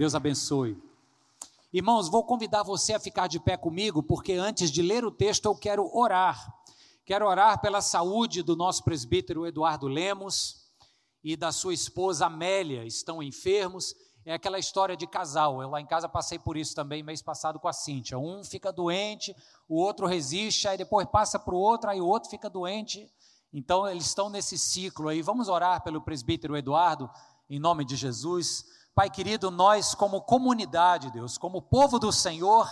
Deus abençoe. Irmãos, vou convidar você a ficar de pé comigo, porque antes de ler o texto eu quero orar. Quero orar pela saúde do nosso presbítero Eduardo Lemos e da sua esposa Amélia, estão enfermos. É aquela história de casal. Eu lá em casa passei por isso também mês passado com a Cíntia. Um fica doente, o outro resiste, aí depois passa para o outro, aí o outro fica doente. Então eles estão nesse ciclo aí. Vamos orar pelo presbítero Eduardo, em nome de Jesus. Pai querido, nós, como comunidade, Deus, como povo do Senhor,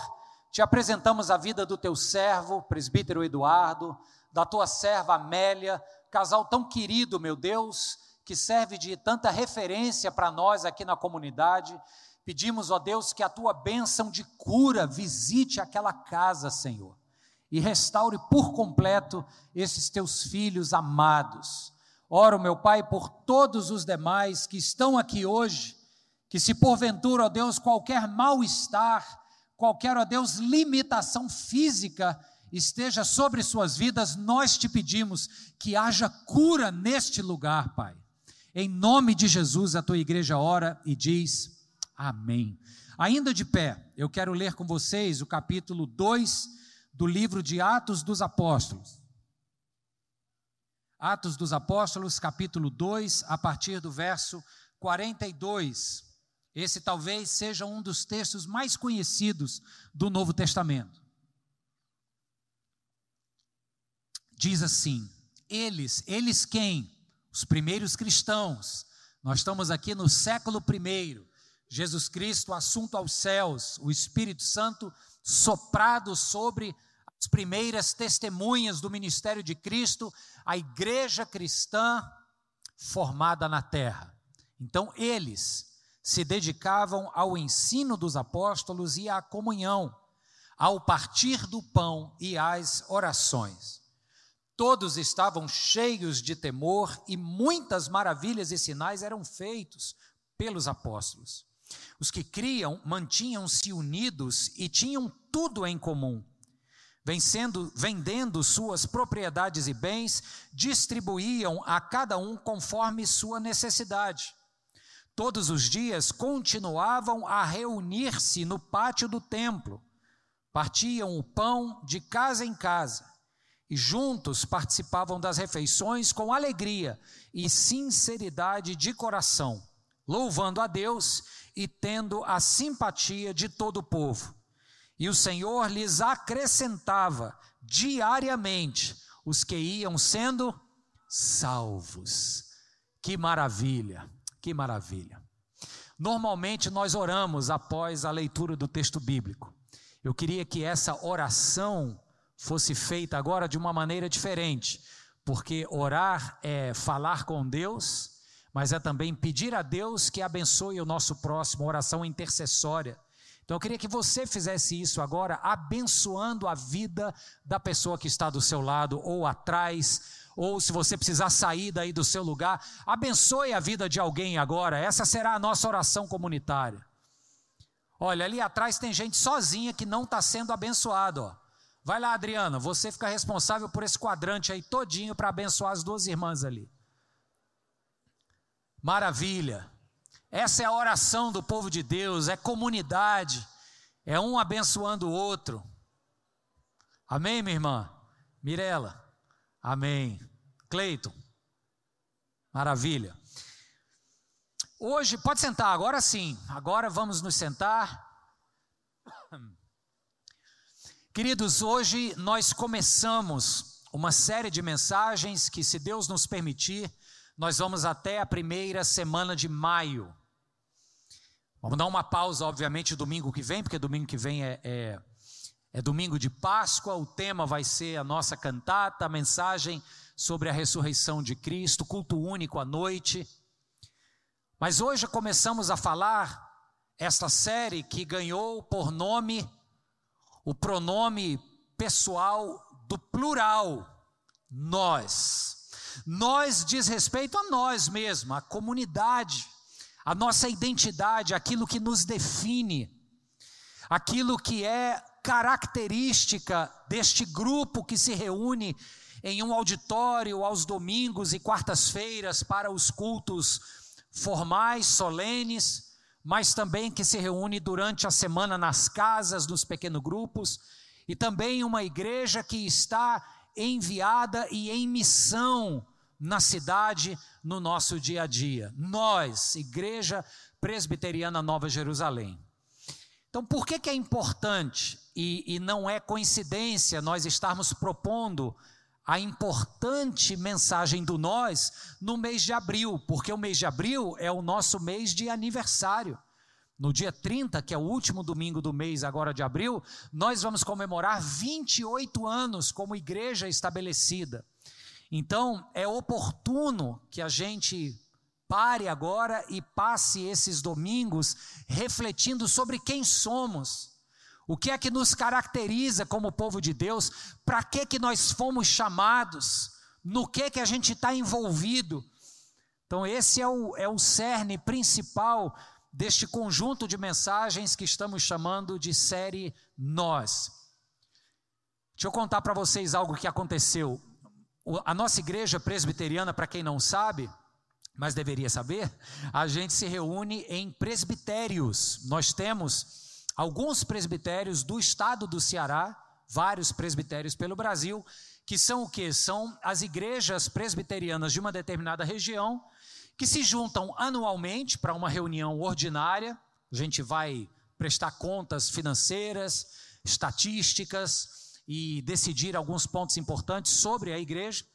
te apresentamos a vida do teu servo, presbítero Eduardo, da tua serva Amélia, casal tão querido, meu Deus que serve de tanta referência para nós aqui na comunidade. Pedimos, ó Deus, que a tua bênção de cura visite aquela casa, Senhor, e restaure por completo esses teus filhos amados. Oro, meu Pai, por todos os demais que estão aqui hoje, que se porventura, ó Deus, qualquer mal-estar, qualquer, ó Deus, limitação física esteja sobre suas vidas, nós te pedimos que haja cura neste lugar, Pai. Em nome de Jesus, a tua igreja ora e diz amém. Ainda de pé, eu quero ler com vocês o capítulo 2 do livro de Atos dos Apóstolos. Atos dos Apóstolos, capítulo 2, a partir do verso 42. Esse talvez seja um dos textos mais conhecidos do Novo Testamento. Diz assim: Eles, eles quem? os primeiros cristãos. Nós estamos aqui no século I. Jesus Cristo assunto aos céus, o Espírito Santo soprado sobre as primeiras testemunhas do ministério de Cristo, a igreja cristã formada na terra. Então, eles se dedicavam ao ensino dos apóstolos e à comunhão, ao partir do pão e às orações. Todos estavam cheios de temor e muitas maravilhas e sinais eram feitos pelos apóstolos. Os que criam mantinham-se unidos e tinham tudo em comum. Vencendo, vendendo suas propriedades e bens, distribuíam a cada um conforme sua necessidade. Todos os dias continuavam a reunir-se no pátio do templo, partiam o pão de casa em casa e juntos participavam das refeições com alegria e sinceridade de coração, louvando a Deus e tendo a simpatia de todo o povo. E o Senhor lhes acrescentava diariamente os que iam sendo salvos. Que maravilha, que maravilha. Normalmente nós oramos após a leitura do texto bíblico. Eu queria que essa oração fosse feita agora de uma maneira diferente, porque orar é falar com Deus, mas é também pedir a Deus que abençoe o nosso próximo, oração intercessória. Então eu queria que você fizesse isso agora, abençoando a vida da pessoa que está do seu lado ou atrás, ou se você precisar sair daí do seu lugar, abençoe a vida de alguém agora. Essa será a nossa oração comunitária. Olha, ali atrás tem gente sozinha que não está sendo abençoado, ó. Vai lá, Adriana, você fica responsável por esse quadrante aí todinho para abençoar as duas irmãs ali. Maravilha. Essa é a oração do povo de Deus, é comunidade, é um abençoando o outro. Amém, minha irmã? Mirela. Amém. Cleiton. Maravilha. Hoje, pode sentar, agora sim. Agora vamos nos sentar. Queridos, hoje nós começamos uma série de mensagens que, se Deus nos permitir, nós vamos até a primeira semana de maio. Vamos dar uma pausa, obviamente, domingo que vem, porque domingo que vem é, é, é domingo de Páscoa. O tema vai ser a nossa cantata, a mensagem sobre a ressurreição de Cristo, culto único à noite. Mas hoje começamos a falar esta série que ganhou por nome o pronome pessoal do plural, nós. Nós diz respeito a nós mesmos, a comunidade, a nossa identidade, aquilo que nos define, aquilo que é característica deste grupo que se reúne em um auditório aos domingos e quartas-feiras para os cultos formais, solenes, mas também que se reúne durante a semana nas casas, nos pequenos grupos, e também uma igreja que está enviada e em missão na cidade, no nosso dia a dia. Nós, Igreja Presbiteriana Nova Jerusalém. Então, por que, que é importante e, e não é coincidência nós estarmos propondo a importante mensagem do nós no mês de abril, porque o mês de abril é o nosso mês de aniversário. No dia 30, que é o último domingo do mês agora de abril, nós vamos comemorar 28 anos como igreja estabelecida. Então, é oportuno que a gente pare agora e passe esses domingos refletindo sobre quem somos. O que é que nos caracteriza como povo de Deus? Para que que nós fomos chamados? No que que a gente está envolvido? Então esse é o, é o cerne principal deste conjunto de mensagens que estamos chamando de série Nós. Deixa eu contar para vocês algo que aconteceu. A nossa igreja presbiteriana, para quem não sabe, mas deveria saber, a gente se reúne em presbitérios. Nós temos alguns presbitérios do estado do Ceará, vários presbitérios pelo Brasil, que são o que? São as igrejas presbiterianas de uma determinada região, que se juntam anualmente para uma reunião ordinária. A gente vai prestar contas financeiras, estatísticas e decidir alguns pontos importantes sobre a igreja.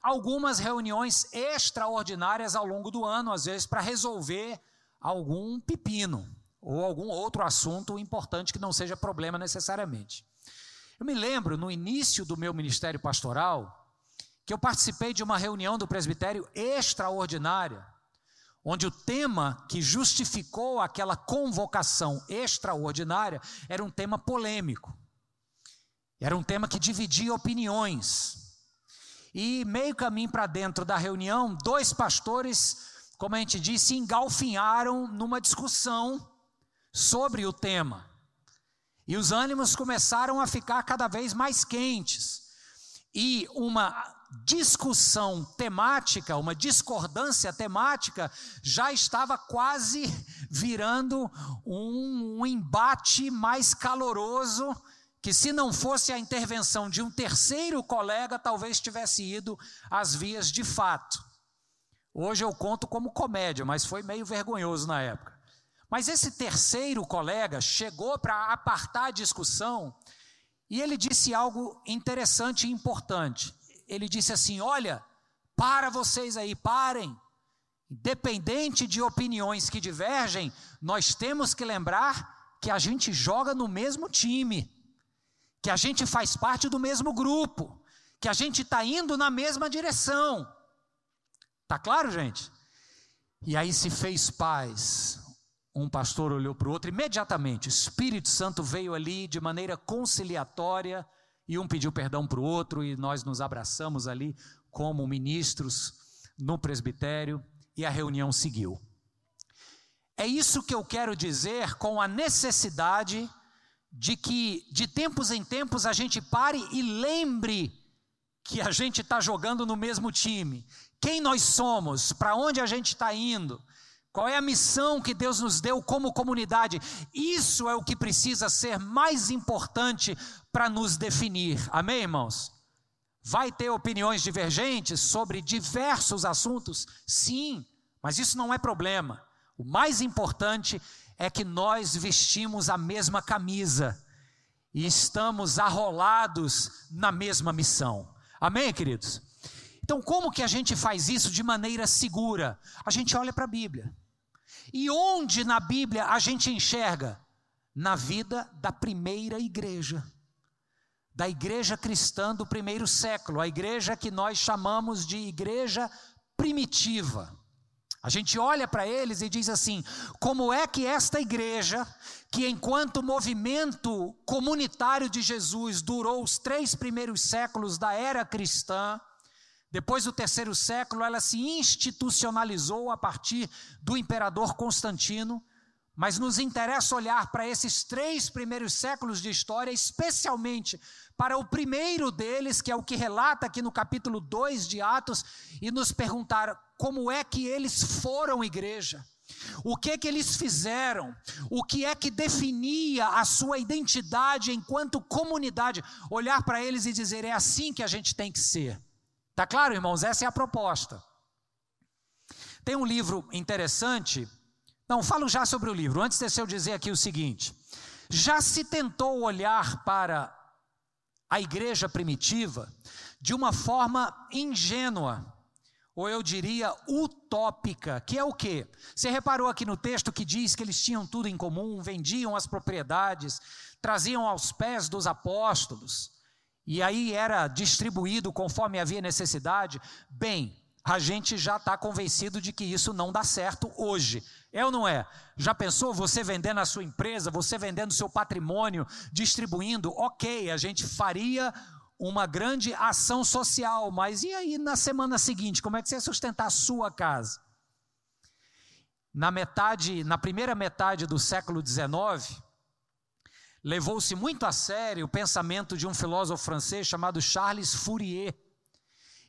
Algumas reuniões extraordinárias ao longo do ano, às vezes para resolver algum pepino, ou algum outro assunto importante que não seja problema necessariamente. Eu me lembro, no início do meu ministério pastoral, que eu participei de uma reunião do presbitério extraordinária, onde o tema que justificou aquela convocação extraordinária era um tema polêmico. Era um tema que dividia opiniões. E meio caminho para dentro da reunião, dois pastores, como a gente disse, engalfinharam numa discussão sobre o tema. E os ânimos começaram a ficar cada vez mais quentes. E uma discussão temática, uma discordância temática, já estava quase virando um, um embate mais caloroso que se não fosse a intervenção de um terceiro colega, talvez tivesse ido às vias de fato. Hoje eu conto como comédia, mas foi meio vergonhoso na época. Mas esse terceiro colega chegou para apartar a discussão e ele disse algo interessante e importante. Ele disse assim: Olha, para vocês aí, parem. Independente de opiniões que divergem, nós temos que lembrar que a gente joga no mesmo time, que a gente faz parte do mesmo grupo, que a gente está indo na mesma direção. Tá claro, gente? E aí se fez paz, um pastor olhou para o outro, imediatamente o Espírito Santo veio ali de maneira conciliatória e um pediu perdão para o outro e nós nos abraçamos ali como ministros no presbitério e a reunião seguiu. É isso que eu quero dizer com a necessidade de que de tempos em tempos a gente pare e lembre que a gente está jogando no mesmo time. Quem nós somos, para onde a gente está indo, qual é a missão que Deus nos deu como comunidade? Isso é o que precisa ser mais importante para nos definir. Amém, irmãos? Vai ter opiniões divergentes sobre diversos assuntos? Sim, mas isso não é problema. O mais importante é que nós vestimos a mesma camisa e estamos arrolados na mesma missão. Amém, queridos? Então, como que a gente faz isso de maneira segura? A gente olha para a Bíblia. E onde na Bíblia a gente enxerga? Na vida da primeira igreja, da igreja cristã do primeiro século, a igreja que nós chamamos de igreja primitiva. A gente olha para eles e diz assim: como é que esta igreja, que enquanto movimento comunitário de Jesus durou os três primeiros séculos da era cristã, depois do terceiro século, ela se institucionalizou a partir do imperador Constantino, mas nos interessa olhar para esses três primeiros séculos de história, especialmente para o primeiro deles, que é o que relata aqui no capítulo 2 de Atos, e nos perguntar como é que eles foram igreja, O que que eles fizeram? O que é que definia a sua identidade enquanto comunidade? Olhar para eles e dizer: é assim que a gente tem que ser. Tá claro, irmãos? Essa é a proposta. Tem um livro interessante. Não, falo já sobre o livro. Antes de eu dizer aqui o seguinte: já se tentou olhar para a igreja primitiva de uma forma ingênua ou eu diria utópica, que é o quê? Você reparou aqui no texto que diz que eles tinham tudo em comum, vendiam as propriedades, traziam aos pés dos apóstolos, e aí era distribuído conforme havia necessidade. Bem, a gente já está convencido de que isso não dá certo hoje. É ou não é? Já pensou você vendendo a sua empresa, você vendendo seu patrimônio, distribuindo? Ok, a gente faria uma grande ação social, mas e aí na semana seguinte, como é que você ia sustentar a sua casa? Na metade, na primeira metade do século XIX, levou-se muito a sério o pensamento de um filósofo francês chamado Charles Fourier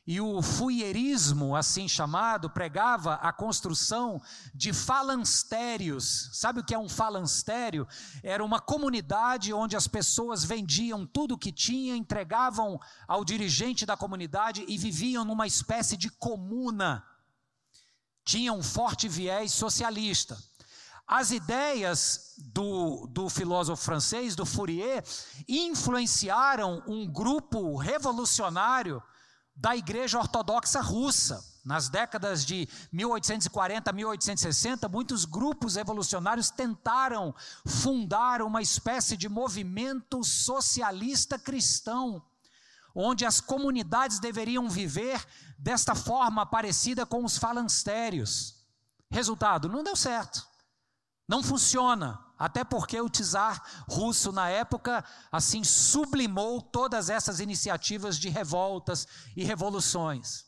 e o fuierismo, assim chamado, pregava a construção de falancérios. Sabe o que é um falancério? Era uma comunidade onde as pessoas vendiam tudo o que tinham, entregavam ao dirigente da comunidade e viviam numa espécie de comuna. Tinham um forte viés socialista. As ideias do, do filósofo francês, do Fourier, influenciaram um grupo revolucionário da Igreja Ortodoxa Russa. Nas décadas de 1840 a 1860, muitos grupos revolucionários tentaram fundar uma espécie de movimento socialista cristão, onde as comunidades deveriam viver desta forma parecida com os falancérios. Resultado: não deu certo, não funciona. Até porque o czar russo, na época, assim sublimou todas essas iniciativas de revoltas e revoluções.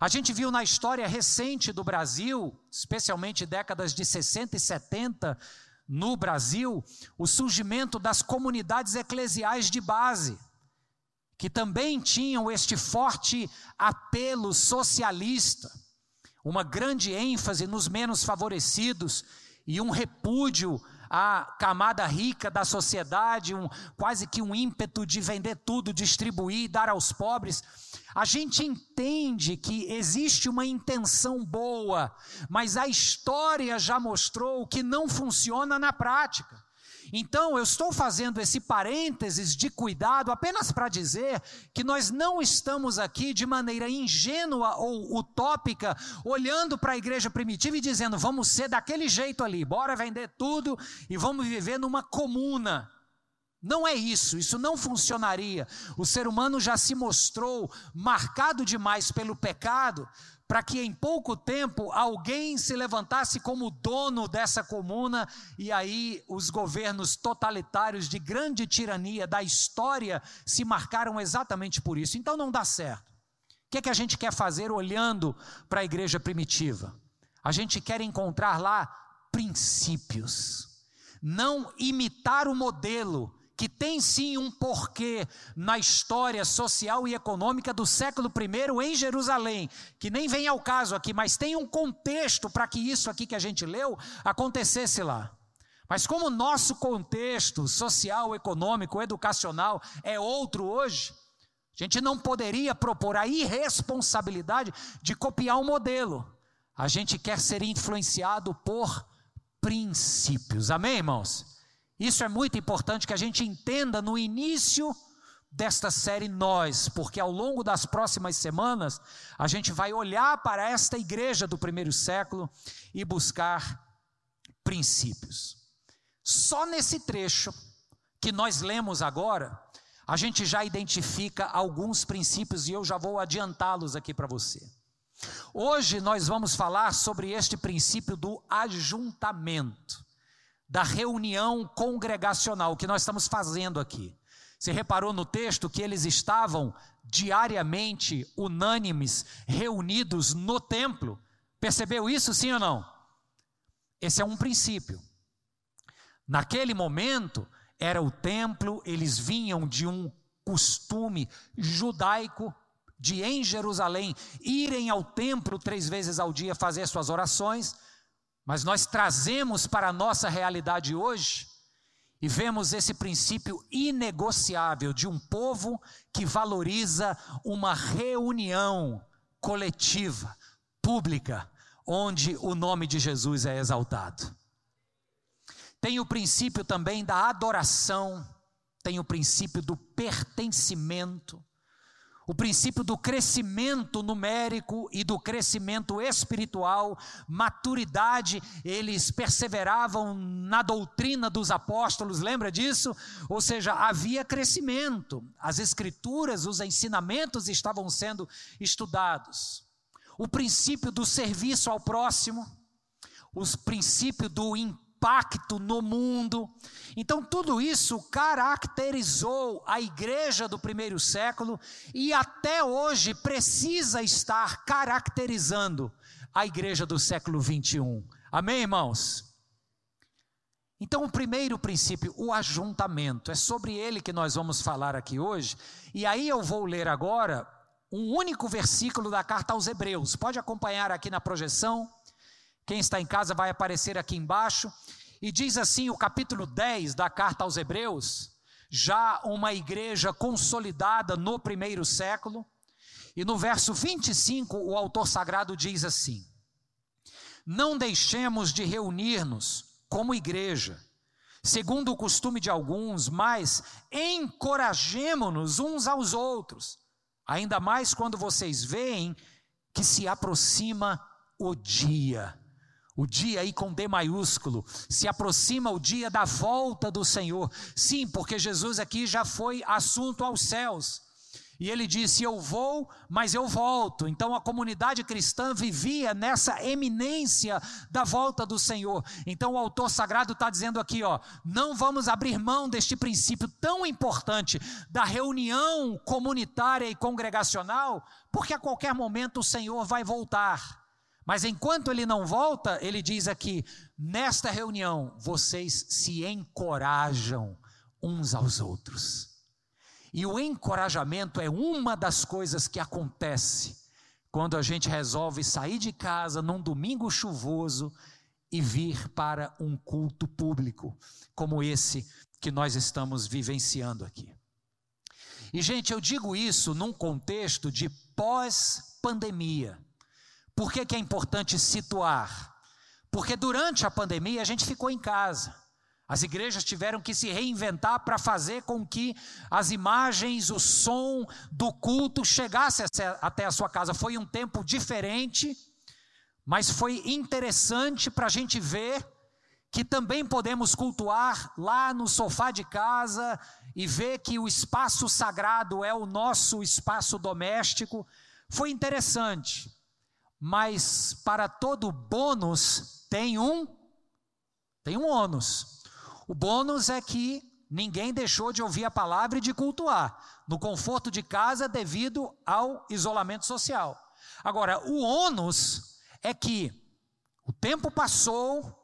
A gente viu na história recente do Brasil, especialmente décadas de 60 e 70, no Brasil, o surgimento das comunidades eclesiais de base, que também tinham este forte apelo socialista, uma grande ênfase nos menos favorecidos e um repúdio a camada rica da sociedade, um, quase que um ímpeto de vender tudo, distribuir, dar aos pobres. A gente entende que existe uma intenção boa, mas a história já mostrou que não funciona na prática. Então, eu estou fazendo esse parênteses de cuidado apenas para dizer que nós não estamos aqui de maneira ingênua ou utópica, olhando para a igreja primitiva e dizendo, vamos ser daquele jeito ali, bora vender tudo e vamos viver numa comuna. Não é isso, isso não funcionaria. O ser humano já se mostrou marcado demais pelo pecado para que em pouco tempo alguém se levantasse como dono dessa comuna e aí os governos totalitários de grande tirania da história se marcaram exatamente por isso. Então não dá certo. O que, é que a gente quer fazer olhando para a igreja primitiva? A gente quer encontrar lá princípios, não imitar o modelo que tem sim um porquê na história social e econômica do século I em Jerusalém, que nem vem ao caso aqui, mas tem um contexto para que isso aqui que a gente leu acontecesse lá. Mas como o nosso contexto social, econômico, educacional é outro hoje, a gente não poderia propor a irresponsabilidade de copiar um modelo. A gente quer ser influenciado por princípios. Amém, irmãos? Isso é muito importante que a gente entenda no início desta série Nós, porque ao longo das próximas semanas a gente vai olhar para esta igreja do primeiro século e buscar princípios. Só nesse trecho que nós lemos agora, a gente já identifica alguns princípios e eu já vou adiantá-los aqui para você. Hoje nós vamos falar sobre este princípio do ajuntamento da reunião congregacional que nós estamos fazendo aqui. Você reparou no texto que eles estavam diariamente unânimes, reunidos no templo? Percebeu isso, sim ou não? Esse é um princípio. Naquele momento, era o templo, eles vinham de um costume judaico de em Jerusalém irem ao templo três vezes ao dia fazer suas orações Mas nós trazemos para a nossa realidade hoje e vemos esse princípio inegociável de um povo que valoriza uma reunião coletiva, pública, onde o nome de Jesus é exaltado. Tem o princípio também da adoração, tem o princípio do pertencimento, o princípio do crescimento numérico e do crescimento espiritual, maturidade, eles perseveravam na doutrina dos apóstolos, lembra disso? Ou seja, havia crescimento, as escrituras, os ensinamentos estavam sendo estudados. O princípio do serviço ao próximo, o princípio do impacto no mundo. Então, tudo isso caracterizou a igreja do primeiro século e até hoje precisa estar caracterizando a igreja do século 21. Amém, irmãos? Então, o primeiro princípio, o ajuntamento, é sobre ele que nós vamos falar aqui hoje. E aí eu vou ler agora um único versículo da carta aos Hebreus. Pode acompanhar aqui na projeção. Quem está em casa vai aparecer aqui embaixo. E diz assim o capítulo 10 da carta aos Hebreus, já uma igreja consolidada no primeiro século. E no verso 25, o autor sagrado diz assim: Não deixemos de reunir-nos como igreja, segundo o costume de alguns, mas encorajemo-nos uns aos outros, ainda mais quando vocês veem que se aproxima o dia o dia aí com D maiúsculo, se aproxima o dia da volta do Senhor. Sim, porque Jesus aqui já foi assunto aos céus. E ele disse: Eu vou, mas eu volto. Então a comunidade cristã vivia nessa eminência da volta do Senhor. Então o autor sagrado está dizendo aqui: ó, não vamos abrir mão deste princípio tão importante da reunião comunitária e congregacional, porque a qualquer momento o Senhor vai voltar. Mas enquanto ele não volta, ele diz aqui: nesta reunião vocês se encorajam uns aos outros. E o encorajamento é uma das coisas que acontece quando a gente resolve sair de casa num domingo chuvoso e vir para um culto público, como esse que nós estamos vivenciando aqui. E, gente, eu digo isso num contexto de pós-pandemia. Por que, que é importante situar? Porque durante a pandemia a gente ficou em casa. As igrejas tiveram que se reinventar para fazer com que as imagens, o som do culto chegasse até a sua casa. Foi um tempo diferente, mas foi interessante para a gente ver que também podemos cultuar lá no sofá de casa e ver que o espaço sagrado é o nosso espaço doméstico. Foi interessante mas para todo bônus tem um tem um ônus. O bônus é que ninguém deixou de ouvir a palavra e de cultuar no conforto de casa devido ao isolamento social. Agora, o ônus é que o tempo passou,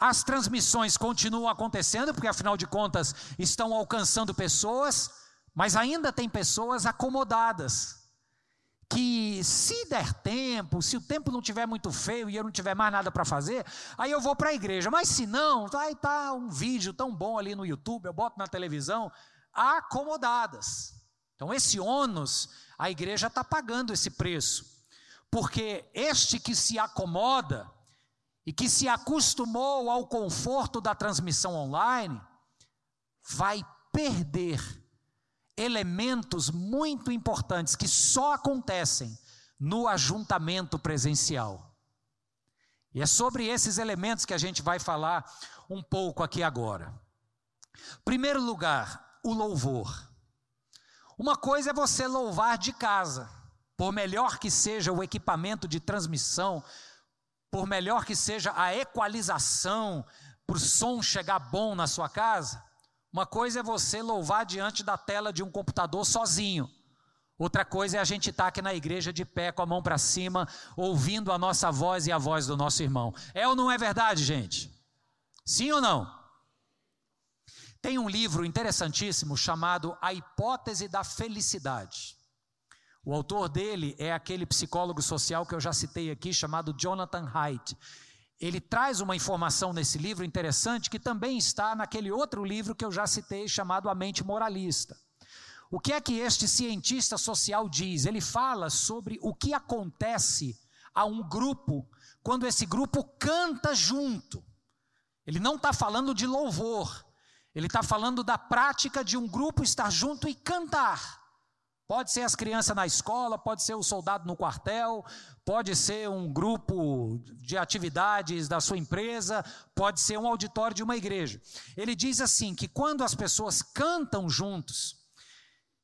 as transmissões continuam acontecendo, porque afinal de contas estão alcançando pessoas, mas ainda tem pessoas acomodadas que se der tempo, se o tempo não tiver muito feio e eu não tiver mais nada para fazer, aí eu vou para a igreja. Mas se não, vai tá um vídeo tão bom ali no YouTube, eu boto na televisão, acomodadas. Então esse ônus, a igreja está pagando esse preço, porque este que se acomoda e que se acostumou ao conforto da transmissão online, vai perder elementos muito importantes que só acontecem no ajuntamento presencial. E é sobre esses elementos que a gente vai falar um pouco aqui agora. Primeiro lugar, o louvor. Uma coisa é você louvar de casa, por melhor que seja o equipamento de transmissão, por melhor que seja a equalização, para o som chegar bom na sua casa. Uma coisa é você louvar diante da tela de um computador sozinho. Outra coisa é a gente estar tá aqui na igreja de pé, com a mão para cima, ouvindo a nossa voz e a voz do nosso irmão. É ou não é verdade, gente? Sim ou não? Tem um livro interessantíssimo chamado A Hipótese da Felicidade. O autor dele é aquele psicólogo social que eu já citei aqui, chamado Jonathan Haidt. Ele traz uma informação nesse livro interessante que também está naquele outro livro que eu já citei, chamado A Mente Moralista. O que é que este cientista social diz? Ele fala sobre o que acontece a um grupo quando esse grupo canta junto. Ele não está falando de louvor, ele está falando da prática de um grupo estar junto e cantar. Pode ser as crianças na escola, pode ser o soldado no quartel, pode ser um grupo de atividades da sua empresa, pode ser um auditório de uma igreja. Ele diz assim: que quando as pessoas cantam juntos,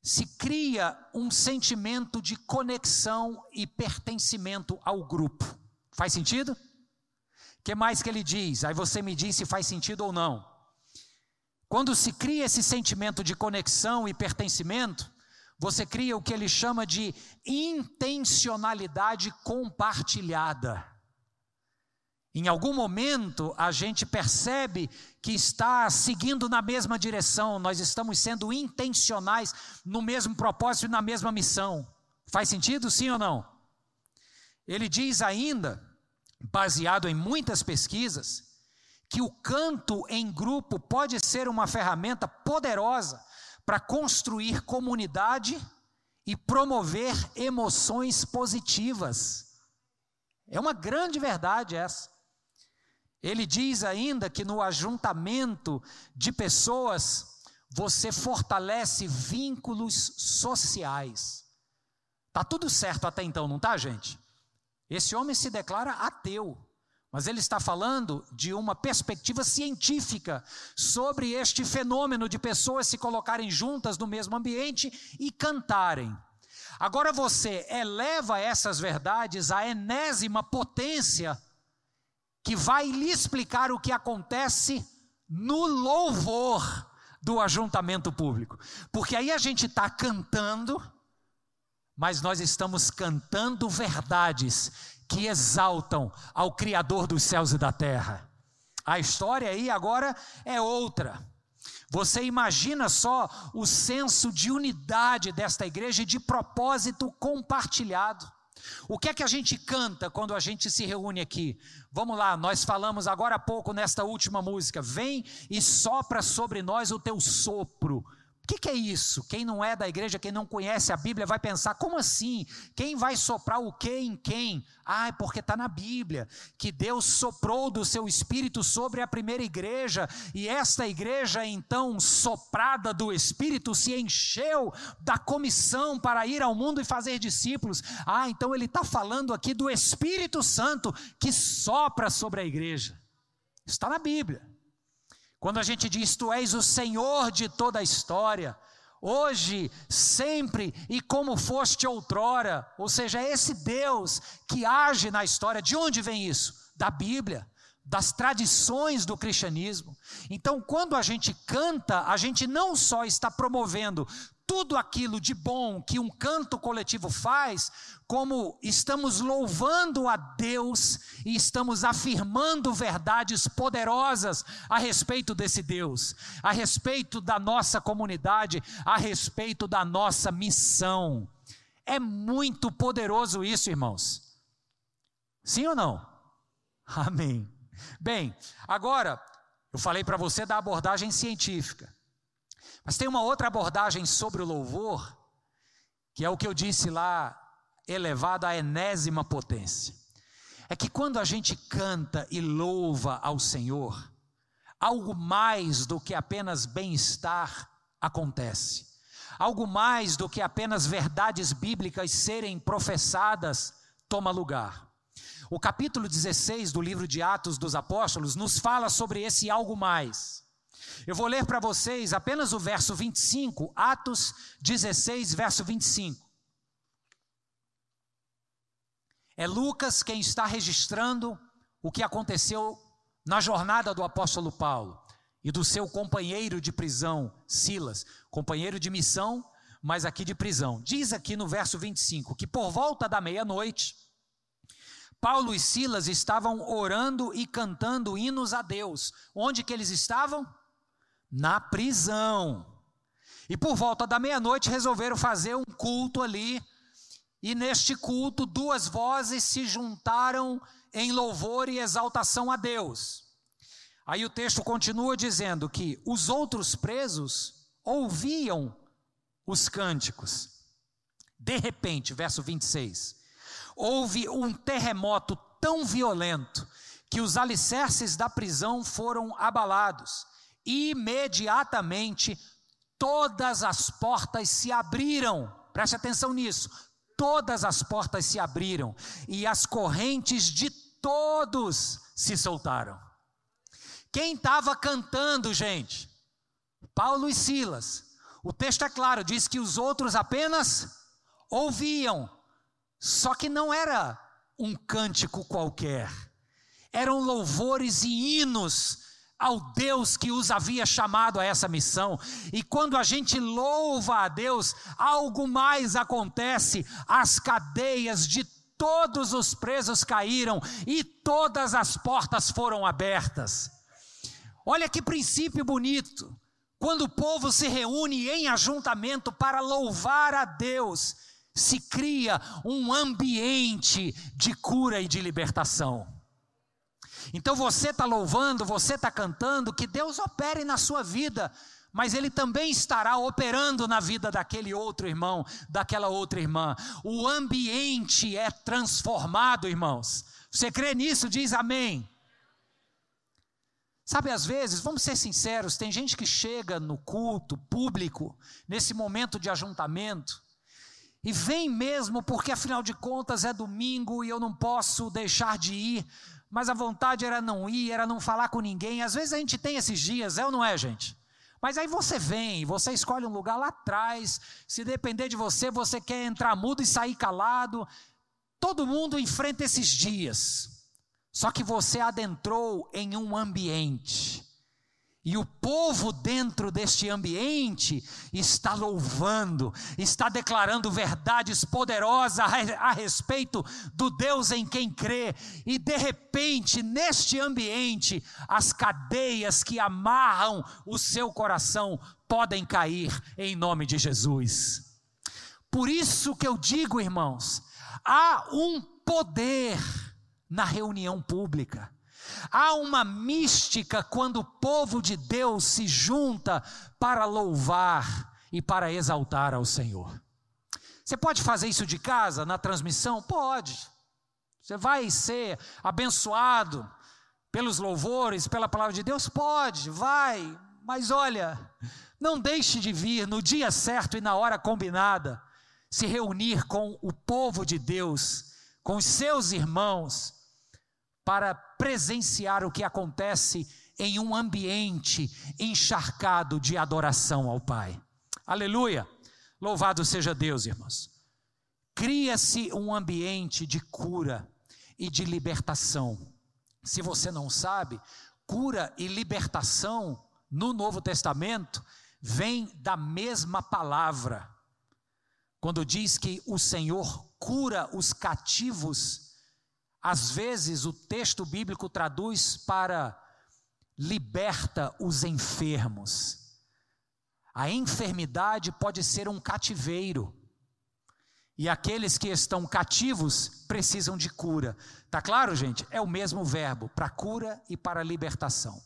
se cria um sentimento de conexão e pertencimento ao grupo. Faz sentido? O que mais que ele diz? Aí você me diz se faz sentido ou não. Quando se cria esse sentimento de conexão e pertencimento, você cria o que ele chama de intencionalidade compartilhada. Em algum momento a gente percebe que está seguindo na mesma direção, nós estamos sendo intencionais no mesmo propósito e na mesma missão. Faz sentido, sim ou não? Ele diz ainda, baseado em muitas pesquisas, que o canto em grupo pode ser uma ferramenta poderosa para construir comunidade e promover emoções positivas. É uma grande verdade essa. Ele diz ainda que no ajuntamento de pessoas você fortalece vínculos sociais. Tá tudo certo até então, não tá, gente? Esse homem se declara ateu. Mas ele está falando de uma perspectiva científica sobre este fenômeno de pessoas se colocarem juntas no mesmo ambiente e cantarem. Agora você eleva essas verdades à enésima potência que vai lhe explicar o que acontece no louvor do ajuntamento público. Porque aí a gente está cantando, mas nós estamos cantando verdades que exaltam ao Criador dos céus e da terra. A história aí agora é outra. Você imagina só o senso de unidade desta igreja e de propósito compartilhado. O que é que a gente canta quando a gente se reúne aqui? Vamos lá, nós falamos agora há pouco nesta última música. Vem e sopra sobre nós o teu sopro o que, que, é isso? Quem não é da igreja, quem não conhece a Bíblia, vai pensar: como assim? Quem vai soprar o que em quem? Ah, é porque está na Bíblia que Deus soprou do seu espírito sobre a primeira igreja, e esta igreja, então, soprada do espírito, se encheu da comissão para ir ao mundo e fazer discípulos. Ah, então ele está falando aqui do Espírito Santo que sopra sobre a igreja. Está na Bíblia. Quando a gente diz, Tu és o Senhor de toda a história, hoje, sempre e como foste outrora, ou seja, é esse Deus que age na história, de onde vem isso? Da Bíblia, das tradições do cristianismo. Então, quando a gente canta, a gente não só está promovendo tudo aquilo de bom que um canto coletivo faz, como estamos louvando a Deus e estamos afirmando verdades poderosas a respeito desse Deus, a respeito da nossa comunidade, a respeito da nossa missão. É muito poderoso isso, irmãos. Sim ou não? Amém. Bem, agora, eu falei para você da abordagem científica. Mas tem uma outra abordagem sobre o louvor, que é o que eu disse lá, elevado à enésima potência. É que quando a gente canta e louva ao Senhor, algo mais do que apenas bem-estar acontece. Algo mais do que apenas verdades bíblicas serem professadas toma lugar. O capítulo 16 do livro de Atos dos Apóstolos nos fala sobre esse algo mais. Eu vou ler para vocês apenas o verso 25, Atos 16, verso 25. É Lucas quem está registrando o que aconteceu na jornada do apóstolo Paulo e do seu companheiro de prisão, Silas, companheiro de missão, mas aqui de prisão. Diz aqui no verso 25 que por volta da meia-noite, Paulo e Silas estavam orando e cantando hinos a Deus. Onde que eles estavam? Na prisão. E por volta da meia-noite resolveram fazer um culto ali. E neste culto, duas vozes se juntaram em louvor e exaltação a Deus. Aí o texto continua dizendo que os outros presos ouviam os cânticos. De repente, verso 26, houve um terremoto tão violento que os alicerces da prisão foram abalados. Imediatamente, todas as portas se abriram. Preste atenção nisso. Todas as portas se abriram e as correntes de todos se soltaram. Quem estava cantando, gente? Paulo e Silas. O texto é claro, diz que os outros apenas ouviam. Só que não era um cântico qualquer. Eram louvores e hinos ao Deus que os havia chamado a essa missão. E quando a gente louva a Deus, algo mais acontece. As cadeias de todos os presos caíram e todas as portas foram abertas. Olha que princípio bonito. Quando o povo se reúne em ajuntamento para louvar a Deus, se cria um ambiente de cura e de libertação. Então você está louvando, você está cantando, que Deus opere na sua vida, mas Ele também estará operando na vida daquele outro irmão, daquela outra irmã. O ambiente é transformado, irmãos. Você crê nisso? Diz amém. Sabe, às vezes, vamos ser sinceros, tem gente que chega no culto público, nesse momento de ajuntamento, e vem mesmo porque, afinal de contas, é domingo e eu não posso deixar de ir, mas a vontade era não ir, era não falar com ninguém. Às vezes a gente tem esses dias, é ou não é, gente? Mas aí você vem, você escolhe um lugar lá atrás, se depender de você, você quer entrar mudo e sair calado. Todo mundo enfrenta esses dias. Só que você adentrou em um ambiente e o povo dentro deste ambiente está louvando, está declarando verdades poderosas a, respeito do Deus em quem crê, e de repente, neste ambiente, as cadeias que amarram o seu coração podem cair em nome de Jesus. Por isso que eu digo, irmãos, há um poder na reunião pública. Há uma mística quando o povo de Deus se junta para louvar e para exaltar ao Senhor. Você pode fazer isso de casa, na transmissão? Pode. Você vai ser abençoado pelos louvores, pela palavra de Deus? Pode, vai. Mas olha, não deixe de vir no dia certo e na hora combinada, se reunir com o povo de Deus, com os seus irmãos, para presenciar o que acontece em um ambiente encharcado de adoração ao Pai. Aleluia! Louvado seja Deus, irmãos. Cria-se um ambiente de cura e de libertação. Se você não sabe, cura e libertação no Novo Testamento vem da mesma palavra. Quando diz que o Senhor cura os cativos às vezes o texto bíblico traduz para liberta os enfermos. A enfermidade pode ser um cativeiro. E aqueles que estão cativos precisam de cura. Tá claro, gente? É o mesmo verbo, para cura e para libertação.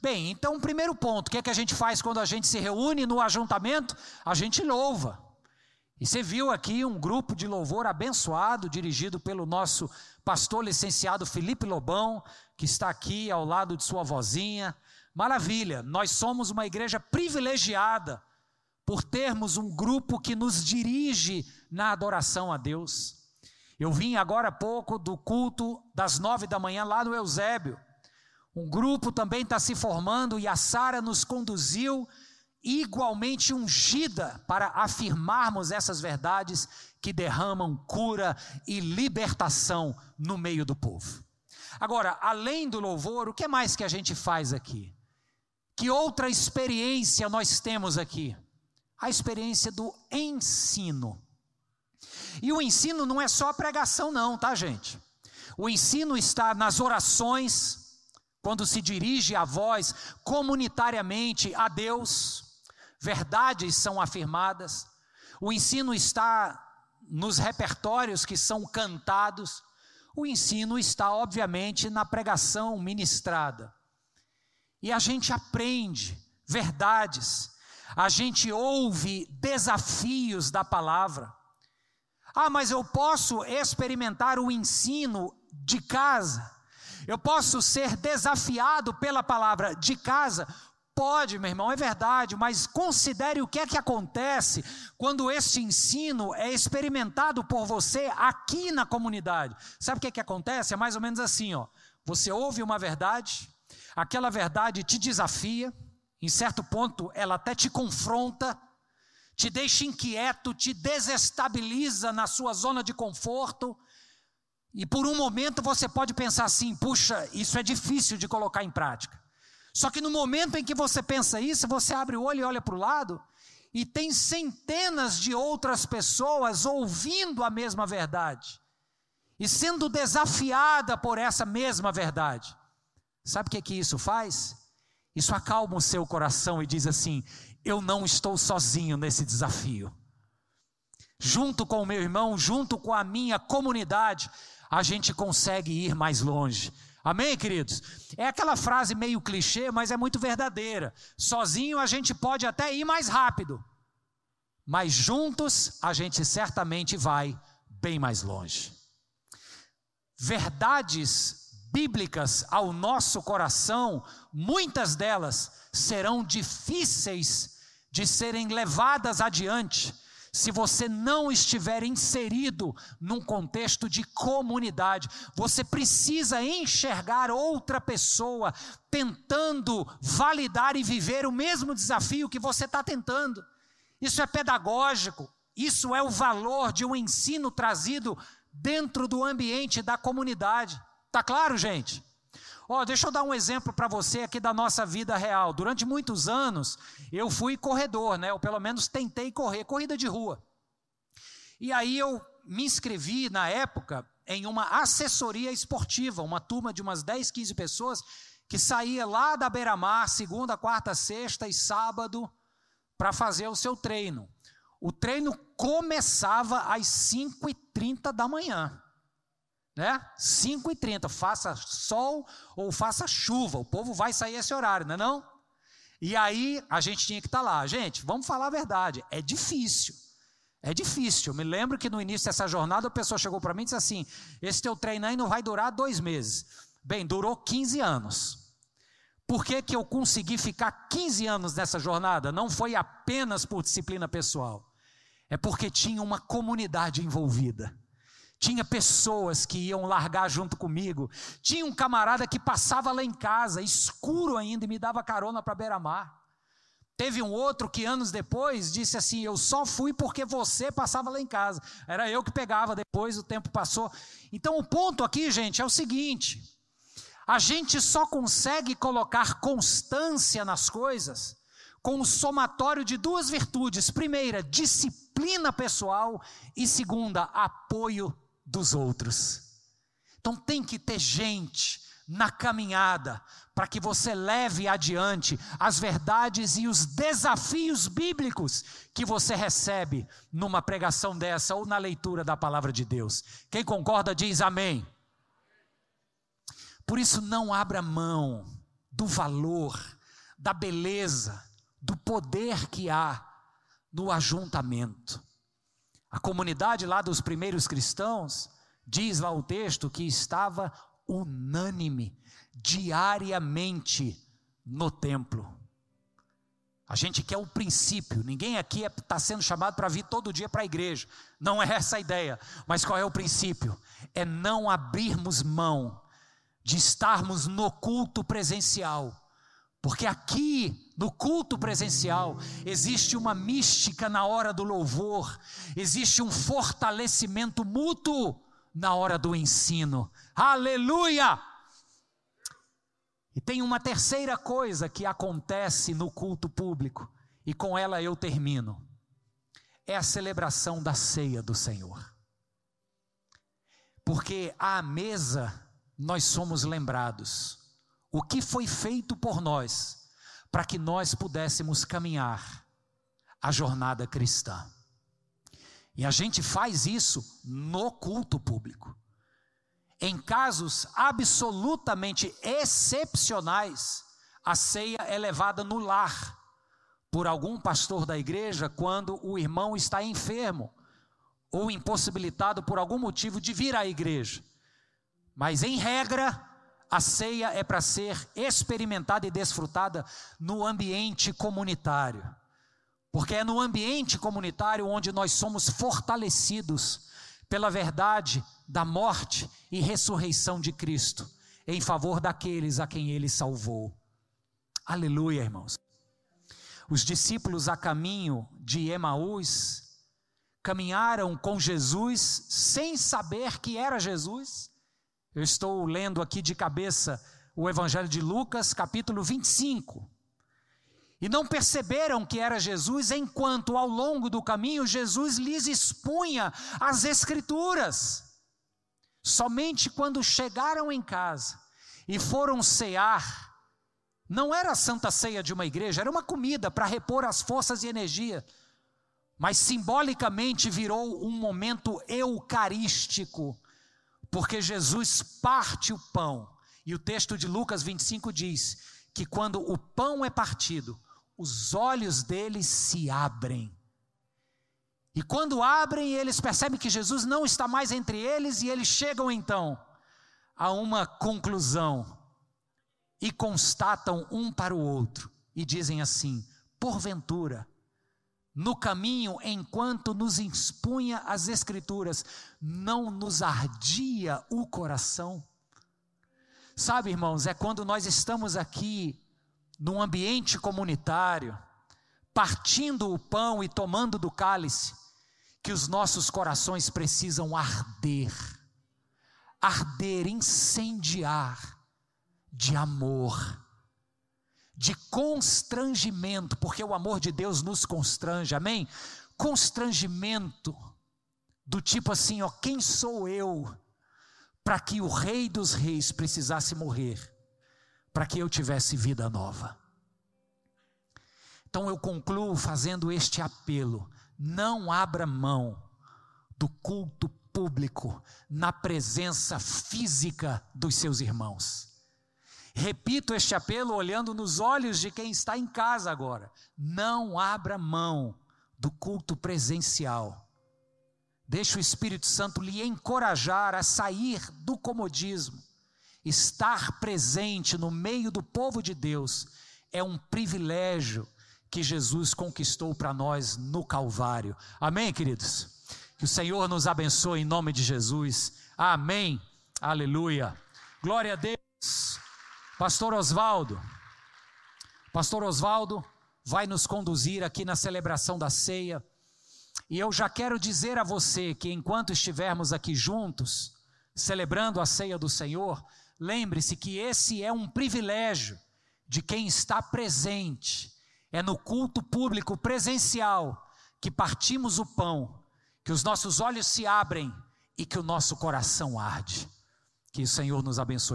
Bem, então, primeiro ponto, o que é que a gente faz quando a gente se reúne no ajuntamento? A gente louva. E você viu aqui um grupo de louvor abençoado, dirigido pelo nosso pastor licenciado Felipe Lobão, que está aqui ao lado de sua vozinha. Maravilha, nós somos uma igreja privilegiada por termos um grupo que nos dirige na adoração a Deus. Eu vim agora há pouco do culto das nove da manhã lá no Eusébio. Um grupo também está se formando e a Sara nos conduziu igualmente ungida para afirmarmos essas verdades que derramam cura e libertação no meio do povo. Agora, além do louvor, o que mais que a gente faz aqui? Que outra experiência nós temos aqui? A experiência do ensino. E o ensino não é só a pregação, não, tá, gente? O ensino está nas orações, quando se dirige a voz comunitariamente a Deus verdades são afirmadas, o ensino está nos repertórios que são cantados, O ensino está, obviamente, na pregação ministrada. E a gente aprende verdades, a gente ouve desafios da palavra. Ah, mas eu posso experimentar o ensino de casa, eu posso ser desafiado pela palavra de casa. Pode, meu irmão, é verdade, mas considere o que é que acontece quando este ensino é experimentado por você aqui na comunidade. Sabe o que é que acontece? É mais ou menos assim, ó. Você ouve uma verdade, aquela verdade te desafia, em certo ponto ela até te confronta, te deixa inquieto, te desestabiliza na sua zona de conforto, e por um momento você pode pensar assim: puxa, isso é difícil de colocar em prática. Só que no momento em que você pensa isso, você abre o olho e olha para o lado, e tem centenas de outras pessoas ouvindo a mesma verdade, e sendo desafiada por essa mesma verdade. Sabe o que, que isso faz? Isso acalma o seu coração e diz assim: eu não estou sozinho nesse desafio. Junto com o meu irmão, junto com a minha comunidade, a gente consegue ir mais longe. Amém, queridos? É aquela frase meio clichê, mas é muito verdadeira. Sozinho a gente pode até ir mais rápido, mas juntos a gente certamente vai bem mais longe. Verdades bíblicas ao nosso coração, muitas delas serão difíceis de serem levadas adiante se você não estiver inserido num contexto de comunidade, você precisa enxergar outra pessoa tentando validar e viver o mesmo desafio que você está tentando. Isso é pedagógico, isso é o valor de um ensino trazido dentro do ambiente da comunidade. Tá claro, gente? Oh, deixa eu dar um exemplo para você aqui da nossa vida real. Durante muitos anos, eu fui corredor, né? Ou pelo menos tentei correr, corrida de rua. E aí eu me inscrevi na época em uma assessoria esportiva, uma turma de umas 10, 15 pessoas que saía lá da beira-mar, segunda, quarta, sexta e sábado, para fazer o seu treino. O treino começava às 5h30 da manhã né? 5 e 30, faça sol ou faça chuva, o povo vai sair esse horário, não é não? E aí a gente tinha que estar tá lá. Gente, vamos falar a verdade, é difícil. É difícil. Eu me lembro que no início dessa jornada a pessoa chegou para mim e disse assim: esse teu treino aí não vai durar dois meses. Bem, durou 15 anos. Por que, que eu consegui ficar 15 anos nessa jornada? Não foi apenas por disciplina pessoal, é porque tinha uma comunidade envolvida. Tinha pessoas que iam largar junto comigo. Tinha um camarada que passava lá em casa, escuro ainda, e me dava carona para beira-mar. Teve um outro que anos depois disse assim: Eu só fui porque você passava lá em casa. Era eu que pegava, depois o tempo passou. Então o ponto aqui, gente, é o seguinte: a gente só consegue colocar constância nas coisas com o somatório de duas virtudes: primeira, disciplina pessoal, e segunda, apoio dos outros. Então tem que ter gente na caminhada para que você leve adiante as verdades e os desafios bíblicos que você recebe numa pregação dessa ou na leitura da palavra de Deus. Quem concorda diz amém. Por isso não abra mão do valor, da beleza, do poder que há no ajuntamento. A comunidade lá dos primeiros cristãos, diz lá o texto que estava unânime, diariamente no templo. A gente quer o princípio, ninguém aqui está é, sendo chamado para vir todo dia para a igreja, não é essa a ideia, mas qual é o princípio? É não abrirmos mão de estarmos no culto presencial, porque aqui, no culto presencial, existe uma mística na hora do louvor, existe um fortalecimento mútuo na hora do ensino. Aleluia! E tem uma terceira coisa que acontece no culto público, e com ela eu termino. É a celebração da ceia do Senhor. Porque à mesa nós somos lembrados o que foi feito por nós para que nós pudéssemos caminhar a jornada cristã. E a gente faz isso no culto público. Em casos absolutamente excepcionais, a ceia é levada no lar por algum pastor da igreja quando o irmão está enfermo ou impossibilitado por algum motivo de vir à igreja. Mas, em regra, a ceia é para ser experimentada e desfrutada no ambiente comunitário. Porque é no ambiente comunitário onde nós somos fortalecidos pela verdade da morte e ressurreição de Cristo, em favor daqueles a quem ele salvou. Aleluia, irmãos. Os discípulos a caminho de Emaús caminharam com Jesus sem saber que era Jesus. Eu estou lendo aqui de cabeça o Evangelho de Lucas, capítulo 25. E não perceberam que era Jesus, enquanto ao longo do caminho Jesus lhes expunha as Escrituras. Somente quando chegaram em casa e foram cear, não era a santa ceia de uma igreja, era uma comida para repor as forças e energia. Mas simbolicamente virou um momento eucarístico, porque Jesus parte o pão. E o texto de Lucas 25 diz que quando o pão é partido, os olhos deles se abrem. E quando abrem, eles percebem que Jesus não está mais entre eles e eles chegam então a uma conclusão e constatam um para o outro e dizem assim: porventura, no caminho, enquanto nos expunha as Escrituras, não nos ardia o coração? Sabe, irmãos, é quando nós estamos aqui num ambiente comunitário, partindo o pão e tomando do cálice, que os nossos corações precisam arder, arder, incendiar de amor, de constrangimento, porque o amor de Deus nos constrange, amém? Constrangimento do tipo assim, ó, quem sou eu para que o Rei dos Reis precisasse morrer, para que eu tivesse vida nova? Então eu concluo fazendo este apelo: não abra mão do culto público na presença física dos seus irmãos. Repito este apelo olhando nos olhos de quem está em casa agora. Não abra mão do culto presencial. Deixe o Espírito Santo lhe encorajar a sair do comodismo. Estar presente no meio do povo de Deus é um privilégio que Jesus conquistou para nós no Calvário. Amém, queridos? Que o Senhor nos abençoe em nome de Jesus. Amém. Aleluia. Glória a Deus. Pastor Osvaldo, Pastor Osvaldo vai nos conduzir aqui na celebração da ceia. E eu já quero dizer a você que enquanto estivermos aqui juntos, celebrando a ceia do Senhor, lembre-se que esse é um privilégio de quem está presente. É no culto público presencial que partimos o pão, que os nossos olhos se abrem e que o nosso coração arde. Que o Senhor nos abençoe.